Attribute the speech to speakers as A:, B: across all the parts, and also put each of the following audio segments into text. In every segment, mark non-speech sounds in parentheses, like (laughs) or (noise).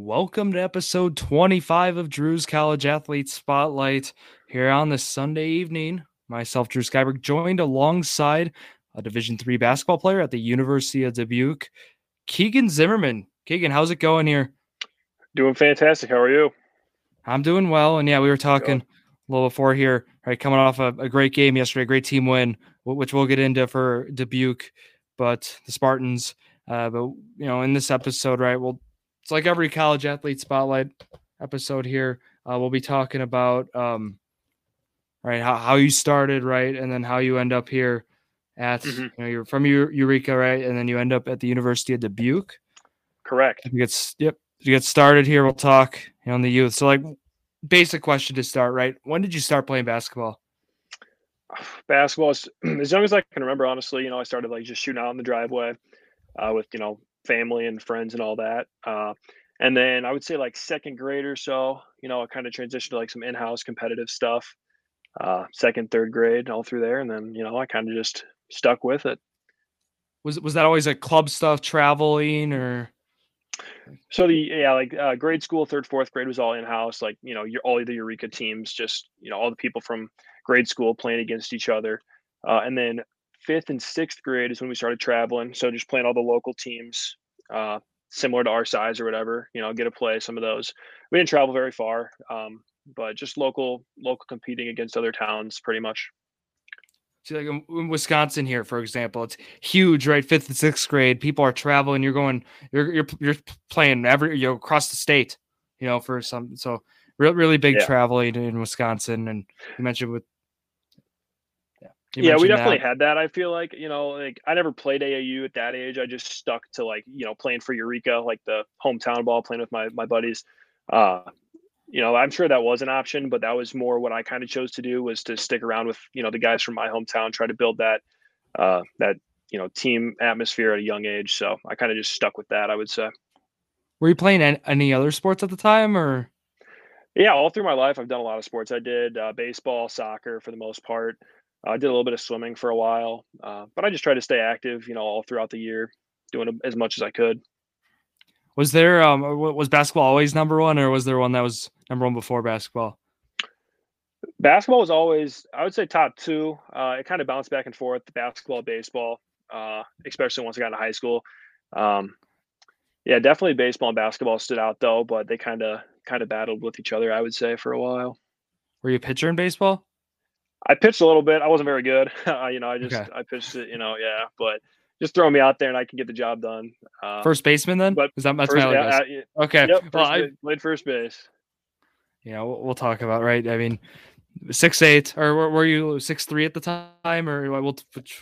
A: Welcome to episode 25 of Drew's College Athlete Spotlight here on this Sunday evening. Myself, Drew Skyberg, joined alongside a Division three basketball player at the University of Dubuque, Keegan Zimmerman. Keegan, how's it going here?
B: Doing fantastic. How are you?
A: I'm doing well. And yeah, we were talking a little before here, right? Coming off a, a great game yesterday, great team win, which we'll get into for Dubuque, but the Spartans. Uh, but you know, in this episode, right, we'll it's like every college athlete spotlight episode here. Uh, we'll be talking about um, right how, how you started, right, and then how you end up here at mm-hmm. you know you're from Eureka, right, and then you end up at the University of Dubuque.
B: Correct.
A: If you get yep, if you get started here, we'll talk you know, on the youth. So like basic question to start, right? When did you start playing basketball? (sighs)
B: Basketball (clears throat) as young as I can remember, honestly. You know, I started like just shooting out in the driveway uh, with you know family and friends and all that. Uh, and then I would say like second grade or so, you know, I kind of transitioned to like some in-house competitive stuff. Uh, second, third grade, all through there, and then you know I kind of just stuck with it.
A: Was was that always like club stuff, traveling, or?
B: So the yeah, like uh, grade school, third, fourth grade was all in house. Like you know, you're all the Eureka teams, just you know, all the people from grade school playing against each other. Uh, and then fifth and sixth grade is when we started traveling. So just playing all the local teams, uh, similar to our size or whatever. You know, get to play some of those. We didn't travel very far, um, but just local, local competing against other towns, pretty much.
A: See, like in Wisconsin here, for example, it's huge, right? Fifth and sixth grade, people are traveling. You're going, you're you're you're playing every you know across the state, you know, for some so really really big yeah. traveling in Wisconsin. And you mentioned with
B: you yeah, we definitely that. had that. I feel like you know, like I never played AAU at that age. I just stuck to like you know playing for Eureka, like the hometown ball, playing with my my buddies. Uh, you know, I'm sure that was an option, but that was more what I kind of chose to do was to stick around with you know the guys from my hometown, try to build that uh, that you know team atmosphere at a young age. So I kind of just stuck with that. I would say.
A: Were you playing any other sports at the time, or?
B: Yeah, all through my life, I've done a lot of sports. I did uh, baseball, soccer for the most part. I did a little bit of swimming for a while, uh, but I just tried to stay active, you know, all throughout the year, doing as much as I could.
A: Was there um was basketball always number one, or was there one that was number one before basketball?
B: Basketball was always, I would say, top two. Uh, it kind of bounced back and forth, basketball, baseball, uh, especially once I got into high school. Um, yeah, definitely baseball and basketball stood out though, but they kind of kind of battled with each other. I would say for a while.
A: Were you a pitcher in baseball?
B: I pitched a little bit. I wasn't very good. (laughs) you know, I just okay. I pitched it. You know, yeah, but just throw me out there and I can get the job done.
A: Uh, first baseman, then? But is that that's first, my yeah, uh, Okay.
B: Yep, well, I played first base.
A: You know, we'll, we'll talk about right. I mean, six eight, or were, were you six three at the time, or we'll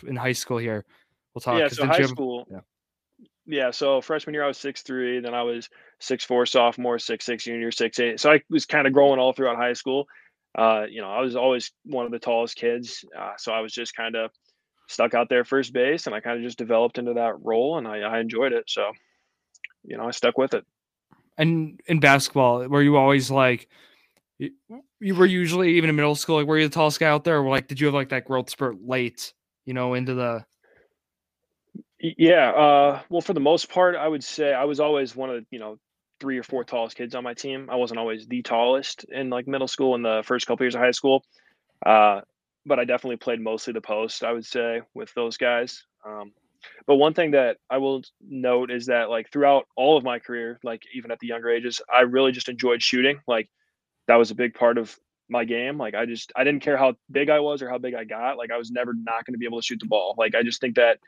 A: in high school here? We'll talk.
B: Yeah, so high have, school. Yeah. Yeah, so freshman year I was six three, then I was six four sophomore, six six junior, six eight. So I was kind of growing all throughout high school uh, you know, I was always one of the tallest kids. Uh, so I was just kind of stuck out there first base and I kind of just developed into that role and I, I enjoyed it. So, you know, I stuck with it.
A: And in basketball, were you always like, you were usually even in middle school, like were you the tallest guy out there? Or like, did you have like that growth spurt late, you know, into the.
B: Yeah. Uh, well, for the most part, I would say I was always one of the, you know, three or four tallest kids on my team. I wasn't always the tallest in like middle school and the first couple years of high school, uh, but I definitely played mostly the post. I would say with those guys. Um, but one thing that I will note is that like throughout all of my career, like even at the younger ages, I really just enjoyed shooting. Like that was a big part of my game. Like I just I didn't care how big I was or how big I got. Like I was never not going to be able to shoot the ball. Like I just think that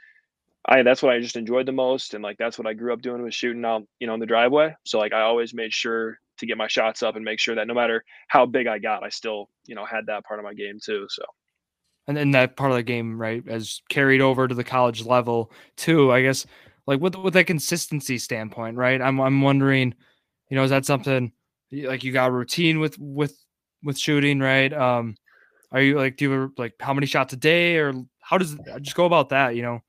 B: I that's what I just enjoyed the most, and like that's what I grew up doing was shooting out, you know, in the driveway. So like I always made sure to get my shots up and make sure that no matter how big I got, I still, you know, had that part of my game too. So
A: and then that part of the game, right, as carried over to the college level too. I guess like with with a consistency standpoint, right? I'm I'm wondering, you know, is that something like you got a routine with with with shooting, right? Um, are you like do you like how many shots a day or how does just go about that? You know.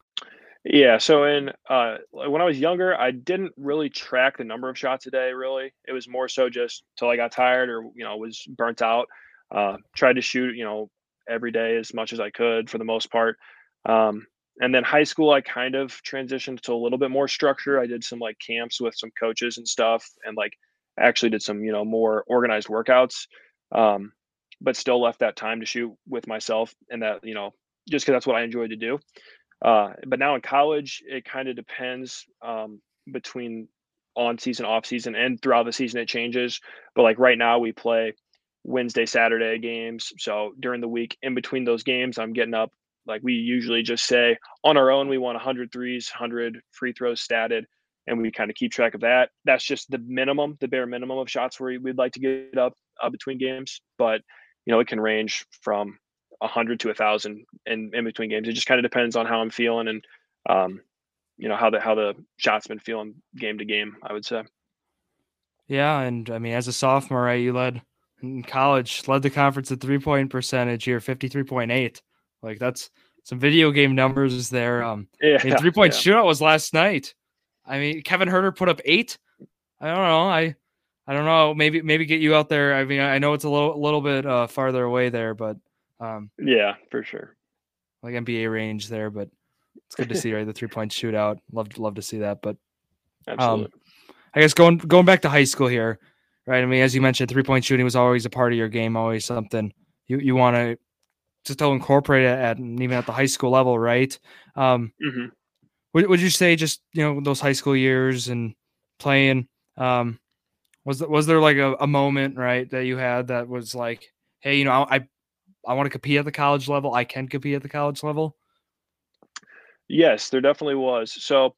B: Yeah. So in uh, when I was younger, I didn't really track the number of shots a day. Really, it was more so just till I got tired or you know was burnt out. Uh, tried to shoot you know every day as much as I could for the most part. Um, and then high school, I kind of transitioned to a little bit more structure. I did some like camps with some coaches and stuff, and like actually did some you know more organized workouts um, but still left that time to shoot with myself and that you know just because that's what i enjoyed to do uh, but now in college it kind of depends um, between on season off season and throughout the season it changes but like right now we play wednesday saturday games so during the week in between those games i'm getting up like we usually just say on our own we want 100 threes 100 free throws statted and we kind of keep track of that. That's just the minimum, the bare minimum of shots where we'd like to get up uh, between games. But you know, it can range from a hundred to a thousand in, in between games. It just kind of depends on how I'm feeling and um, you know how the how the shots been feeling game to game. I would say.
A: Yeah, and I mean, as a sophomore, right, you led in college, led the conference at three point percentage here, fifty three point eight. Like that's some video game numbers there. Um, (laughs) yeah, three point yeah. shootout was last night. I mean, Kevin Huerter put up eight. I don't know. I I don't know. Maybe maybe get you out there. I mean, I know it's a little a little bit uh, farther away there, but um,
B: yeah, for sure.
A: Like NBA range there, but it's good to (laughs) see right the three point shootout. Love love to see that. But um, I guess going going back to high school here, right? I mean, as you mentioned, three point shooting was always a part of your game, always something you you want to just to incorporate it at even at the high school level, right? Um, mm-hmm would, would you say just you know those high school years and playing um was was there like a, a moment right that you had that was like hey you know i i, I want to compete at the college level i can compete at the college level
B: yes there definitely was so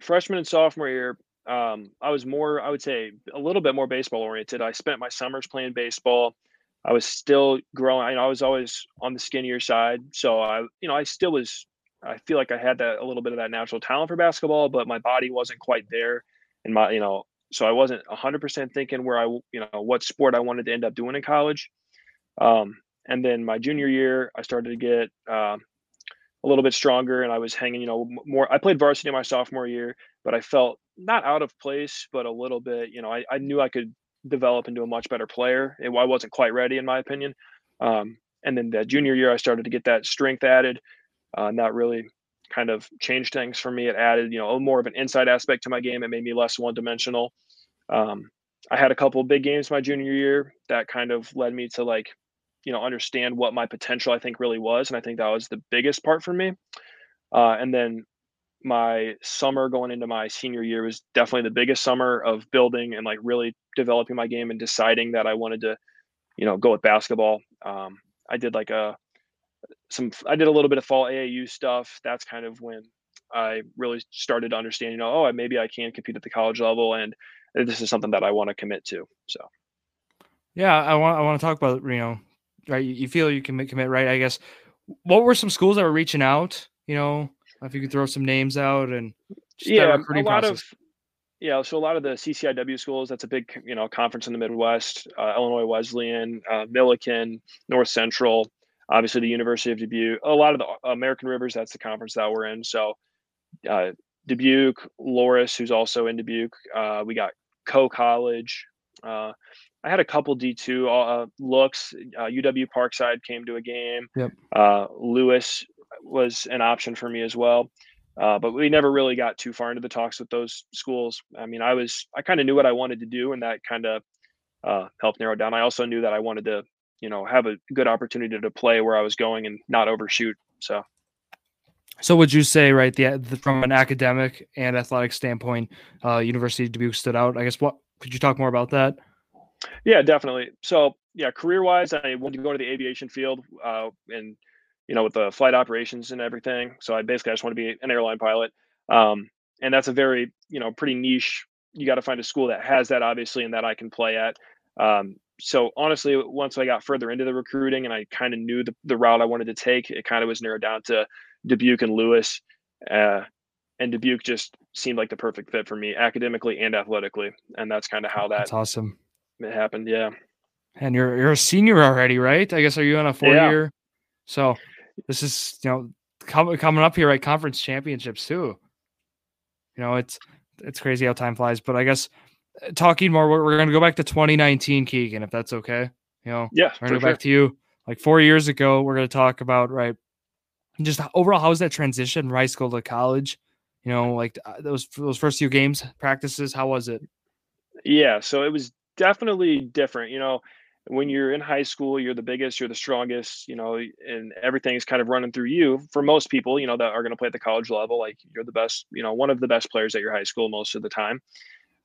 B: freshman and sophomore year um, i was more i would say a little bit more baseball oriented i spent my summers playing baseball i was still growing I, I was always on the skinnier side so i you know i still was I feel like I had that a little bit of that natural talent for basketball, but my body wasn't quite there. And my, you know, so I wasn't 100% thinking where I, you know, what sport I wanted to end up doing in college. Um, and then my junior year, I started to get uh, a little bit stronger, and I was hanging, you know, more. I played varsity my sophomore year, but I felt not out of place, but a little bit. You know, I, I knew I could develop into a much better player. I wasn't quite ready, in my opinion. Um, and then that junior year, I started to get that strength added uh, and that really kind of changed things for me. It added, you know, more of an inside aspect to my game. It made me less one dimensional. Um, I had a couple big games my junior year that kind of led me to like, you know, understand what my potential I think really was, and I think that was the biggest part for me. Uh, and then my summer going into my senior year was definitely the biggest summer of building and like really developing my game and deciding that I wanted to, you know, go with basketball. Um, I did like a some I did a little bit of fall AAU stuff. That's kind of when I really started to understand, you know, oh, maybe I can compete at the college level, and this is something that I want to commit to. So,
A: yeah, I want I want to talk about you know, right? You feel you can commit, right? I guess. What were some schools that were reaching out? You know, if you could throw some names out and
B: yeah, a lot process. of yeah, so a lot of the CCIW schools, that's a big, you know, conference in the Midwest, uh, Illinois Wesleyan, uh, Millikin, North Central, obviously the University of Dubuque, a lot of the American Rivers, that's the conference that we're in. So uh, Dubuque, Loras, who's also in Dubuque. Uh, we got Coe College. Uh, I had a couple D2 uh, looks. UW uh, Parkside came to a game.
A: Yep.
B: Uh, Lewis was an option for me as well. but we never really got too far into the talks with those schools. I mean, I was I kind of knew what I wanted to do, and that kind of helped narrow down. I also knew that I wanted to you know have a good opportunity to play where I was going and not overshoot. So.
A: So would you say, right, the, the from an academic and athletic standpoint, uh, University of Dubuque stood out? I guess what could you talk more about that?
B: Yeah, definitely. So yeah, career wise, I wanted to go to the aviation field, uh, and you know with the flight operations and everything. So I basically I just want to be an airline pilot, um, and that's a very you know pretty niche. You got to find a school that has that obviously, and that I can play at. Um, so honestly, once I got further into the recruiting and I kind of knew the, the route I wanted to take, it kind of was narrowed down to Dubuque and Lewis. Uh, and Dubuque just seemed like the perfect fit for me academically and athletically. And that's kind of how that
A: that's awesome.
B: It happened. Yeah.
A: And you're, you're a senior already, right? I guess, are you on a four yeah. year? So this is, you know, com- coming up here, right? Conference championships too. You know, it's, it's crazy how time flies, but I guess talking more, we're, we're going to go back to 2019, Keegan, if that's okay. You know,
B: yeah,
A: we're going to go sure. back to you. Like four years ago, we're going to talk about right, just overall how's that transition from high school to college? You know, like uh, those those first few games practices, how was it?
B: Yeah, so it was definitely different. You know, when you're in high school, you're the biggest, you're the strongest, you know, and everything's kind of running through you. For most people, you know, that are going to play at the college level, like you're the best, you know, one of the best players at your high school most of the time.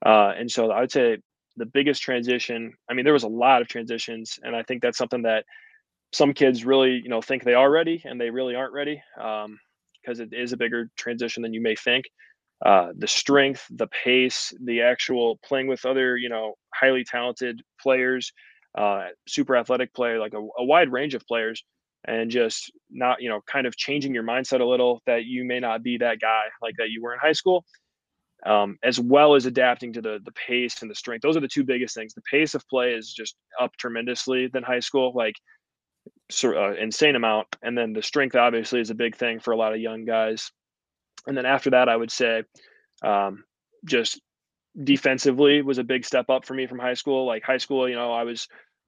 B: Uh, and so I would say the biggest transition, I mean, there was a lot of transitions, and I think that's something that some kids really, you know, think they are ready and they really aren't ready because um, it is a bigger transition than you may think. Uh, the strength, the pace, the actual playing with other, you know, highly talented players, uh, super athletic player, like a, a wide range of players, and just not, you know, kind of changing your mindset a little that you may not be that guy like that you were in high school. Um, as well as adapting to the the pace and the strength. Those are the two biggest things. The pace of play is just up tremendously than high school, like so, uh, insane amount, and then the strength obviously is a big thing for a lot of young guys. And then after that, I would say um, just defensively was a big step up for me from high school. Like high school, you know, I was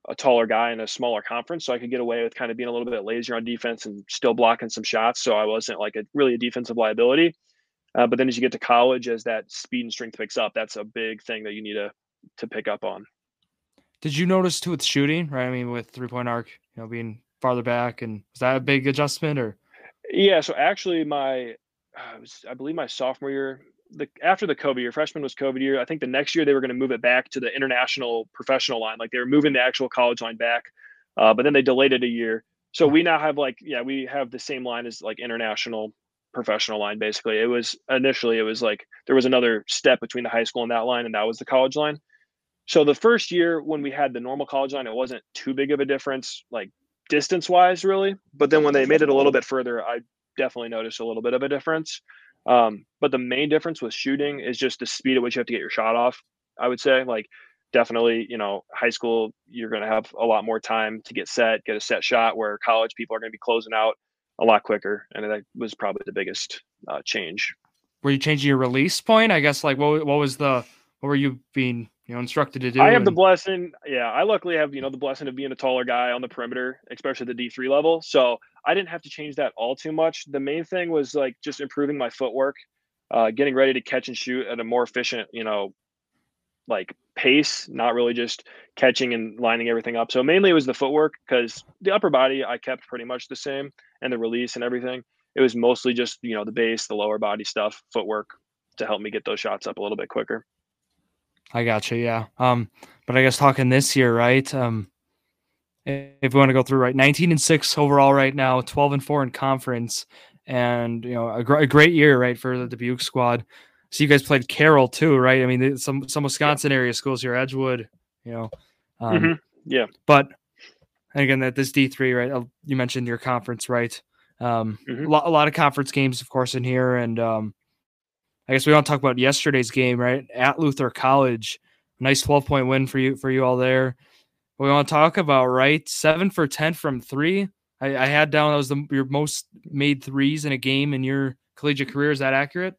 B: a taller guy in a smaller conference, so I could get away with kind of being a little bit lazier on defense and still blocking some shots. So I wasn't like a really a defensive liability. Uh, but then as you get to college, as that speed and strength picks up, that's a big thing that you need to to pick up on.
A: Did you notice too with shooting? Right, I mean, with three point arc, you know, being farther back, and was that a big adjustment or?
B: Yeah, so actually, my uh, was, I believe my sophomore year, the after the COVID year, freshman was COVID year. I think the next year they were going to move it back to the international professional line, like they were moving the actual college line back, uh, but then they delayed it a year. So we now have like yeah, we have the same line as like international professional line basically. It was initially it was like there was another step between the high school and that line, and that was the college line. So the first year when we had the normal college line, it wasn't too big of a difference, like distance wise, really. But then when they made it a little bit further, I definitely noticed a little bit of a difference. Um, but the main difference with shooting is just the speed at which you have to get your shot off. I would say, like, definitely, you know, high school, you're going to have a lot more time to get set, get a set shot, where college people are going to be closing out a lot quicker. And that was probably the biggest uh, change.
A: Were you changing your release point? I guess, like, what, what was the, what were you being you know instructed to do.
B: I have and... the blessing. Yeah, I luckily have you know the blessing of being a taller guy on the perimeter, especially the D three level. So I didn't have to change that all too much. The main thing was like just improving my footwork, uh, getting ready to catch and shoot at a more efficient, you know, like pace, not really just catching and lining everything up. So mainly it was the footwork because the upper body I kept pretty much the same and the release and everything. It was mostly just you know the base, the lower body stuff, footwork to help me get those shots up a little bit quicker.
A: I got you. Yeah. Um, but I guess talking this year, right? Um, if we want to go through right, 19 and six overall right now, 12 and four in conference, and you know a, gr- a great year, right, for the Dubuque squad. So you guys played Carroll too, right? I mean, some some Wisconsin area schools here, Edgewood, you know.
B: Um, mm-hmm. Yeah.
A: But again, that this D three, right? Uh, you mentioned your conference, right? Um, mm-hmm. a, lot, a lot of conference games, of course, in here, and um, I guess we want to talk about yesterday's game, right? At Luther College. Nice 12 point win for you for you all there. we want to talk about, right? Seven for 10 from three. I, I had down that was the, your most made threes in a game in your collegiate career. Is that accurate?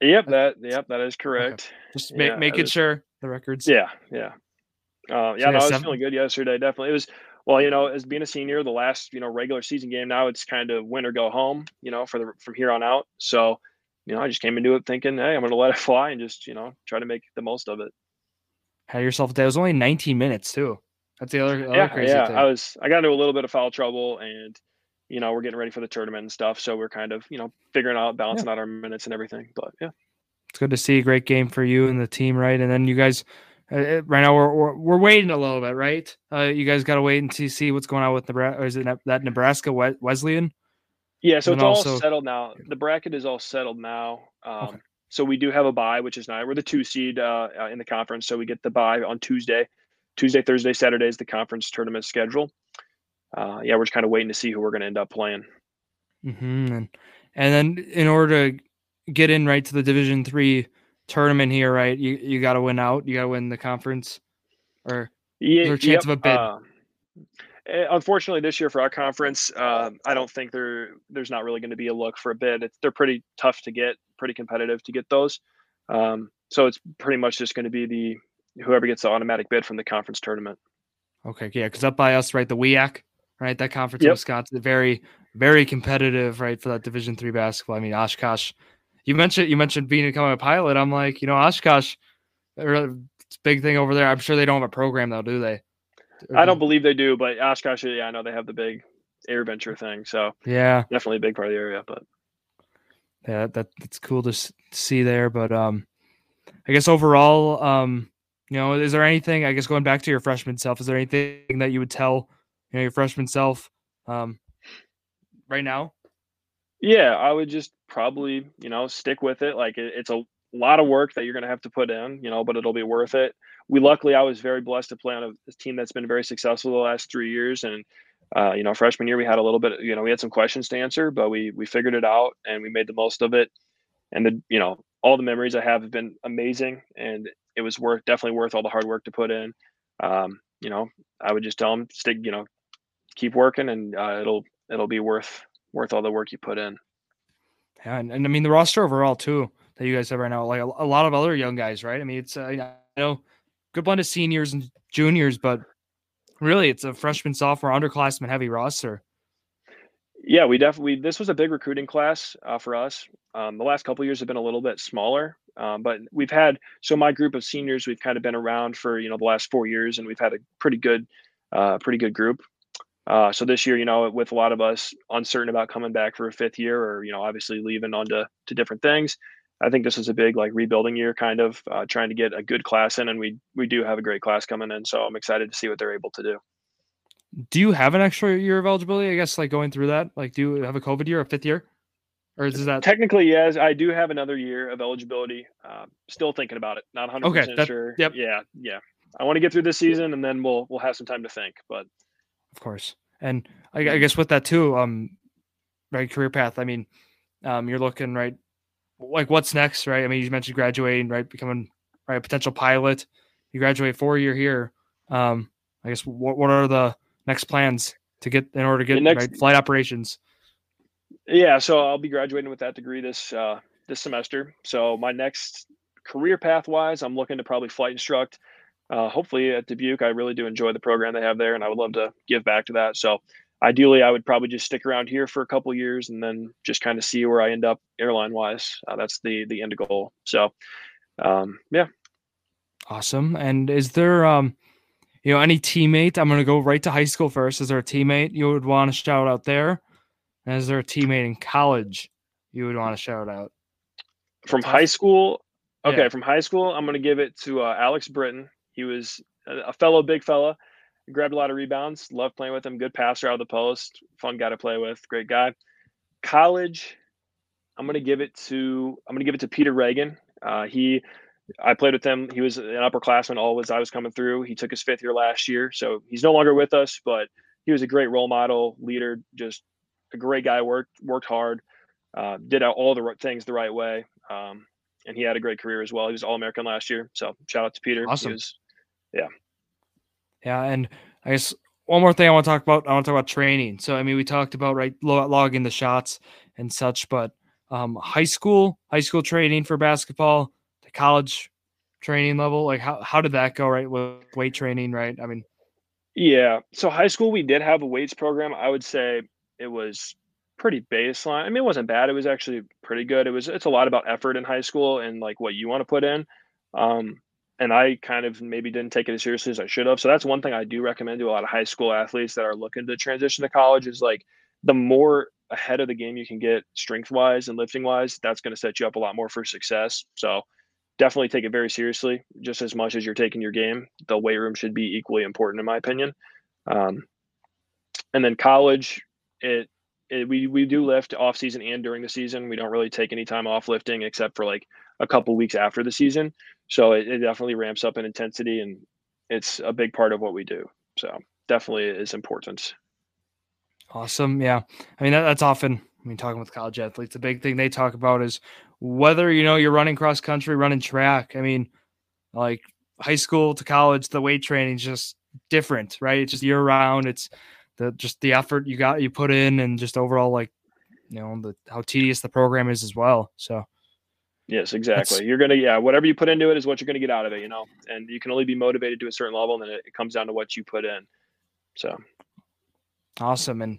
B: Yep, that yep, that is correct. Okay.
A: Just make, yeah, making sure the records.
B: Yeah, yeah. Uh, yeah, so no, I was seven. feeling good yesterday. Definitely. It was well, you know, as being a senior, the last, you know, regular season game now it's kind of win or go home, you know, for the from here on out. So you know, I just came into it thinking, hey, I'm going to let it (laughs) fly and just, you know, try to make the most of it.
A: Had yourself a day. It was only 19 minutes too. That's the other, other
B: yeah,
A: crazy
B: yeah.
A: Thing.
B: I was, I got into a little bit of foul trouble and, you know, we're getting ready for the tournament and stuff. So we're kind of, you know, figuring out, balancing yeah. out our minutes and everything. But yeah.
A: It's good to see a great game for you and the team, right? And then you guys, uh, uh right now we're, we're, we're waiting a little bit, right? Uh, you guys got to wait and see, see what's going on with Nebraska. Is it that Nebraska Wesleyan?
B: Yeah, so it's also, all settled now. The bracket is all settled now. Um, okay. So we do have a bye, which is nice. We're the two seed uh, uh, in the conference, so we get the bye on Tuesday. Tuesday, Thursday, Saturday is the conference tournament schedule. Uh, yeah, we're just kind of waiting to see who we're going to end up playing.
A: Mm-hmm. And, and then in order to get in right to the Division Three tournament here, right, you you got to win out. You got to win the conference, or yeah, chance yep. of a bid? Uh,
B: unfortunately, this year for our conference, uh, I don't think there there's not really going to be a look for a bid. It's, they're pretty tough to get, pretty competitive to get those. Um, so it's pretty much just going to be the whoever gets the automatic bid from the conference tournament.
A: Okay, yeah, because up by us, right, the WIAC, right, that conference yep. in Wisconsin, very very competitive, right, for that Division three basketball. I mean, Oshkosh. You mentioned you mentioned being becoming a pilot. I'm like, you know, Oshkosh, big thing over there. I'm sure they don't have a program though, do they?
B: I don't believe they do, but Oshkosh, yeah, I know they have the big AirVenture thing. So
A: yeah,
B: definitely a big part of the area. But
A: yeah, that that's cool to see there. But um, I guess overall, um, you know, is there anything? I guess going back to your freshman self, is there anything that you would tell you know your freshman self um right now?
B: Yeah, I would just probably you know stick with it. Like it, it's a lot of work that you're going to have to put in, you know, but it'll be worth it. We luckily, I was very blessed to play on a, team that's been very successful the last three years, and uh, you know, freshman year we had a little bit, you know, we had some questions to answer, but we we figured it out and we made the most of it. And the you know, all the memories I have have been amazing, and it was worth definitely worth all the hard work to put in. Um, you know, I would just tell them stick, you know, keep working, and uh, it'll it'll be worth worth all the work you put in.
A: Yeah, and, and I mean the roster overall too that you guys have right now, like a, a lot of other young guys, right? I mean, it's uh, I know good blend of seniors and juniors, but really it's a freshman, sophomore, underclassman heavy roster.
B: Yeah, we definitely this was a big recruiting class uh, for us. Um, the last couple years have been a little bit smaller, um, but we've had so my group of seniors we've kind of been around for you know the last four years, and we've had a pretty good, uh, pretty good group. Uh, so this year, you know, with a lot of us uncertain about coming back for a fifth year, or you know, obviously leaving on to, to different things, I think this is a big like rebuilding year, kind of uh, trying to get a good class in, and we we do have a great class coming in. So I'm excited to see what they're able to do
A: do you have an extra year of eligibility? I guess like going through that, like do you have a COVID year, a fifth year, or is that
B: technically yes? I do have another year of eligibility. Uh, still thinking about it. Not 100 okay, percent sure. Yep. Yeah, yeah. I want to get through this season, and then we'll we'll have some time to think. But
A: of course, and I, I guess with that too, um, right career path. I mean, um, you're looking right, like what's next, right? I mean, you mentioned graduating, right, becoming right a potential pilot. You graduate four year here. Um, I guess what what are the next plans to get in order to get next, right, flight operations?
B: Yeah, so I'll be graduating with that degree this uh, this semester. So my next career path wise, I'm looking to probably flight instruct. Uh, hopefully at Dubuque, I really do enjoy the program they have there, and I would love to give back to that. So ideally, I would probably just stick around here for a couple years and then just kind of see where I end up airline wise. Uh, that's the the end goal. So um, yeah,
A: awesome. And is there um you know, any teammate, I'm going to go right to high school first. Is there a teammate you would want to shout out there? And is there a teammate in college you would want to shout out?
B: From high school? Okay, yeah. from high school, I'm going to give it to uh, Alex Britton. He was a fellow big fella. Grabbed a lot of rebounds. Loved playing with him. Good passer out of the post. Fun guy to play with. Great guy. College, I'm going to give it to I'm going to give it to Peter Reagan. Uh, he I played with him. He was an upperclassman all as I was coming through. He took his fifth year last year, so he's no longer with us, but he was a great role model, leader, just a great guy. worked worked hard, uh, did all the things the right way, um, and he had a great career as well. He was All American last year, so shout out to Peter.
A: Awesome.
B: Was, yeah,
A: yeah, and I guess one more thing I want to talk about. I want to talk about training. So I mean, we talked about right logging the shots and such, but um, high school, high school training for basketball the college training level? Like how how did that go? Right with weight training, right? I mean,
B: yeah. So high school we did have a weights program. I would say it was pretty baseline. I mean, it wasn't bad. It was actually pretty good. It was it's a lot about effort in high school and like what you want to put in. Um, and I kind of maybe didn't take it as seriously as I should have. So that's one thing I do recommend to a lot of high school athletes that are looking to transition to college is like the more ahead of the game you can get strength wise and lifting wise, that's going to set you up a lot more for success. So definitely take it very seriously, just as much as you're taking your game. The weight room should be equally important, in my opinion. Um, and then college, it, it we we do lift off season and during the season. We don't really take any time off lifting except for like a couple weeks after the season. So it, it definitely ramps up in intensity, and it's a big part of what we do. So definitely is important.
A: Awesome. Yeah. I mean, that, that's often, I mean, talking with college athletes, the big thing they talk about is whether you know you're running cross country, running track. I mean, like high school to college, the weight training is just different, right? It's just year round. It's the just the effort you got you put in, and just overall like you know the how tedious the program is as well. So.
B: Yes, exactly. you're gonna yeah, whatever you put into it is what you're gonna get out of it, you know. And you can only be motivated to a certain level, and then it, comes down to what you put in. So
A: awesome. And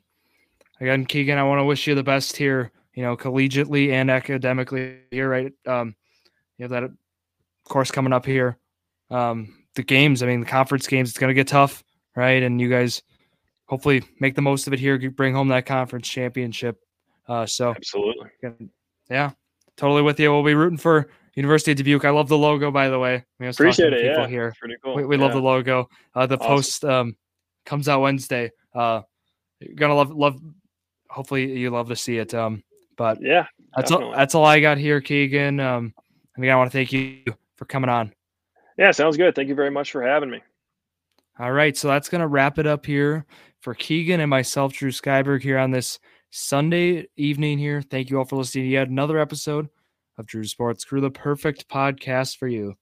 A: again, Keegan, I want to wish you the best here you know, collegiately and academically here, right? Um, you have that course coming up here um, the games. I mean, the conference games, it's going to get tough, right? And you guys hopefully make the most of it here, bring home that conference championship. Uh, so
B: absolutely,
A: yeah, totally with you. We'll be rooting for University of Dubuque. I love the logo, by the way.
B: Mean, Appreciate it. People yeah, here,
A: cool. We, we yeah. love the logo. Uh, the awesome. post um, comes out Wednesday. Uh, you're gonna love love. Hopefully, you love to see it. Um, but
B: yeah,
A: that's all. That's all I got here, Keegan. Um, I mean, I want to thank you for coming on.
B: Yeah, sounds good. Thank you very much for having me.
A: All right, so that's gonna wrap it up here for Keegan and myself, Drew Skyberg, here on this Sunday evening. Here, thank you all for listening to yet another episode of Drew Sports Crew, the perfect podcast for you.